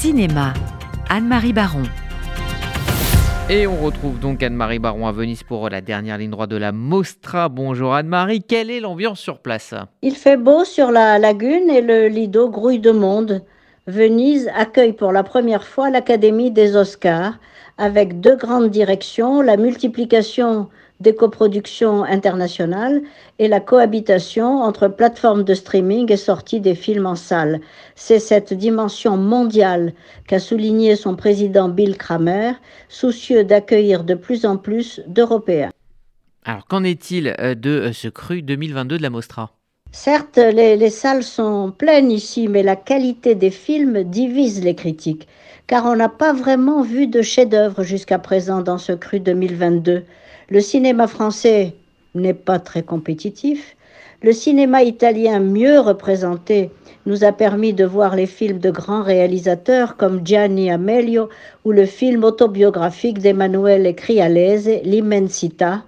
Cinéma, Anne-Marie Baron. Et on retrouve donc Anne-Marie Baron à Venise pour la dernière ligne droite de la Mostra. Bonjour Anne-Marie, quelle est l'ambiance sur place? Il fait beau sur la lagune et le Lido grouille de monde. Venise accueille pour la première fois l'Académie des Oscars avec deux grandes directions, la multiplication des coproductions internationales et la cohabitation entre plateformes de streaming et sortie des films en salle. C'est cette dimension mondiale qu'a souligné son président Bill Kramer, soucieux d'accueillir de plus en plus d'Européens. Alors qu'en est-il euh, de euh, ce cru 2022 de la Mostra? Certes, les, les, salles sont pleines ici, mais la qualité des films divise les critiques, car on n'a pas vraiment vu de chef-d'œuvre jusqu'à présent dans ce cru 2022. Le cinéma français n'est pas très compétitif. Le cinéma italien mieux représenté nous a permis de voir les films de grands réalisateurs comme Gianni Amelio ou le film autobiographique d'Emmanuele Crialese, L'Immensità,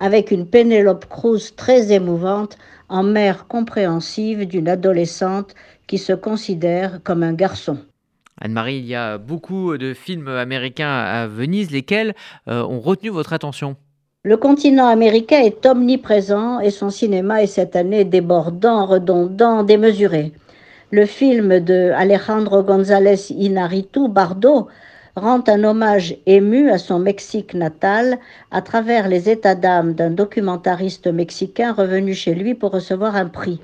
avec une Penelope Cruz très émouvante en mère compréhensive d'une adolescente qui se considère comme un garçon. Anne-Marie, il y a beaucoup de films américains à Venise, lesquels euh, ont retenu votre attention le continent américain est omniprésent et son cinéma est cette année débordant, redondant, démesuré. Le film de Alejandro González Inarritu, Bardo, rend un hommage ému à son Mexique natal à travers les états d'âme d'un documentariste mexicain revenu chez lui pour recevoir un prix.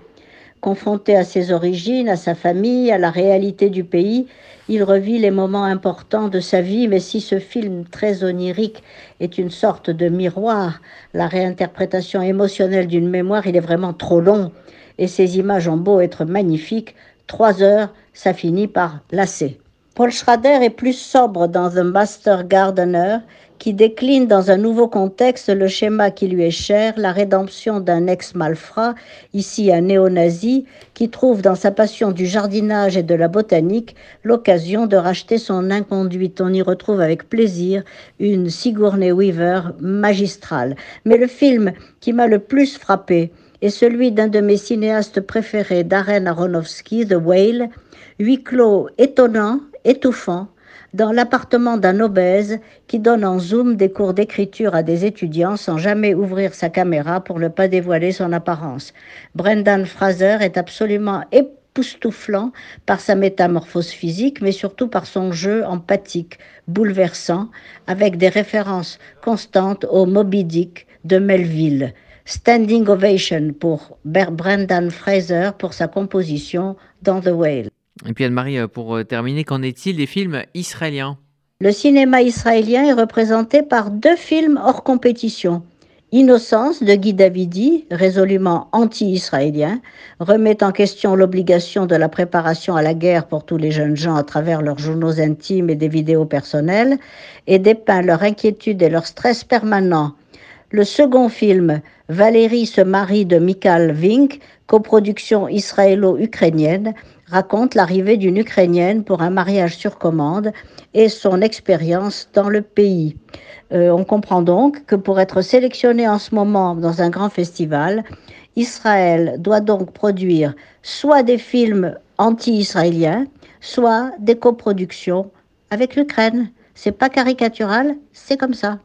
Confronté à ses origines, à sa famille, à la réalité du pays, il revit les moments importants de sa vie, mais si ce film très onirique est une sorte de miroir, la réinterprétation émotionnelle d'une mémoire, il est vraiment trop long, et ces images ont beau être magnifiques, trois heures, ça finit par lasser. Paul Schrader est plus sobre dans The Master Gardener qui décline dans un nouveau contexte le schéma qui lui est cher, la rédemption d'un ex-malfrat, ici un néo-nazi, qui trouve dans sa passion du jardinage et de la botanique l'occasion de racheter son inconduite. On y retrouve avec plaisir une Sigourney Weaver magistrale. Mais le film qui m'a le plus frappé est celui d'un de mes cinéastes préférés, Darren Aronofsky, The Whale, huis clos étonnant, étouffant, dans l'appartement d'un obèse qui donne en zoom des cours d'écriture à des étudiants sans jamais ouvrir sa caméra pour ne pas dévoiler son apparence. Brendan Fraser est absolument époustouflant par sa métamorphose physique, mais surtout par son jeu empathique, bouleversant, avec des références constantes au Moby Dick de Melville. Standing Ovation pour Brendan Fraser pour sa composition dans The Whale. Et puis Anne-Marie, euh, pour euh, terminer, qu'en est-il des films israéliens? Le cinéma israélien est représenté par deux films hors compétition. Innocence de Guy Davidi, résolument anti-israélien, remet en question l'obligation de la préparation à la guerre pour tous les jeunes gens à travers leurs journaux intimes et des vidéos personnelles, et dépeint leur inquiétude et leur stress permanent. Le second film, Valérie se marie de Mikhail Vink, coproduction israélo-ukrainienne, raconte l'arrivée d'une Ukrainienne pour un mariage sur commande et son expérience dans le pays. Euh, on comprend donc que pour être sélectionné en ce moment dans un grand festival, Israël doit donc produire soit des films anti-israéliens, soit des coproductions avec l'Ukraine. C'est pas caricatural, c'est comme ça.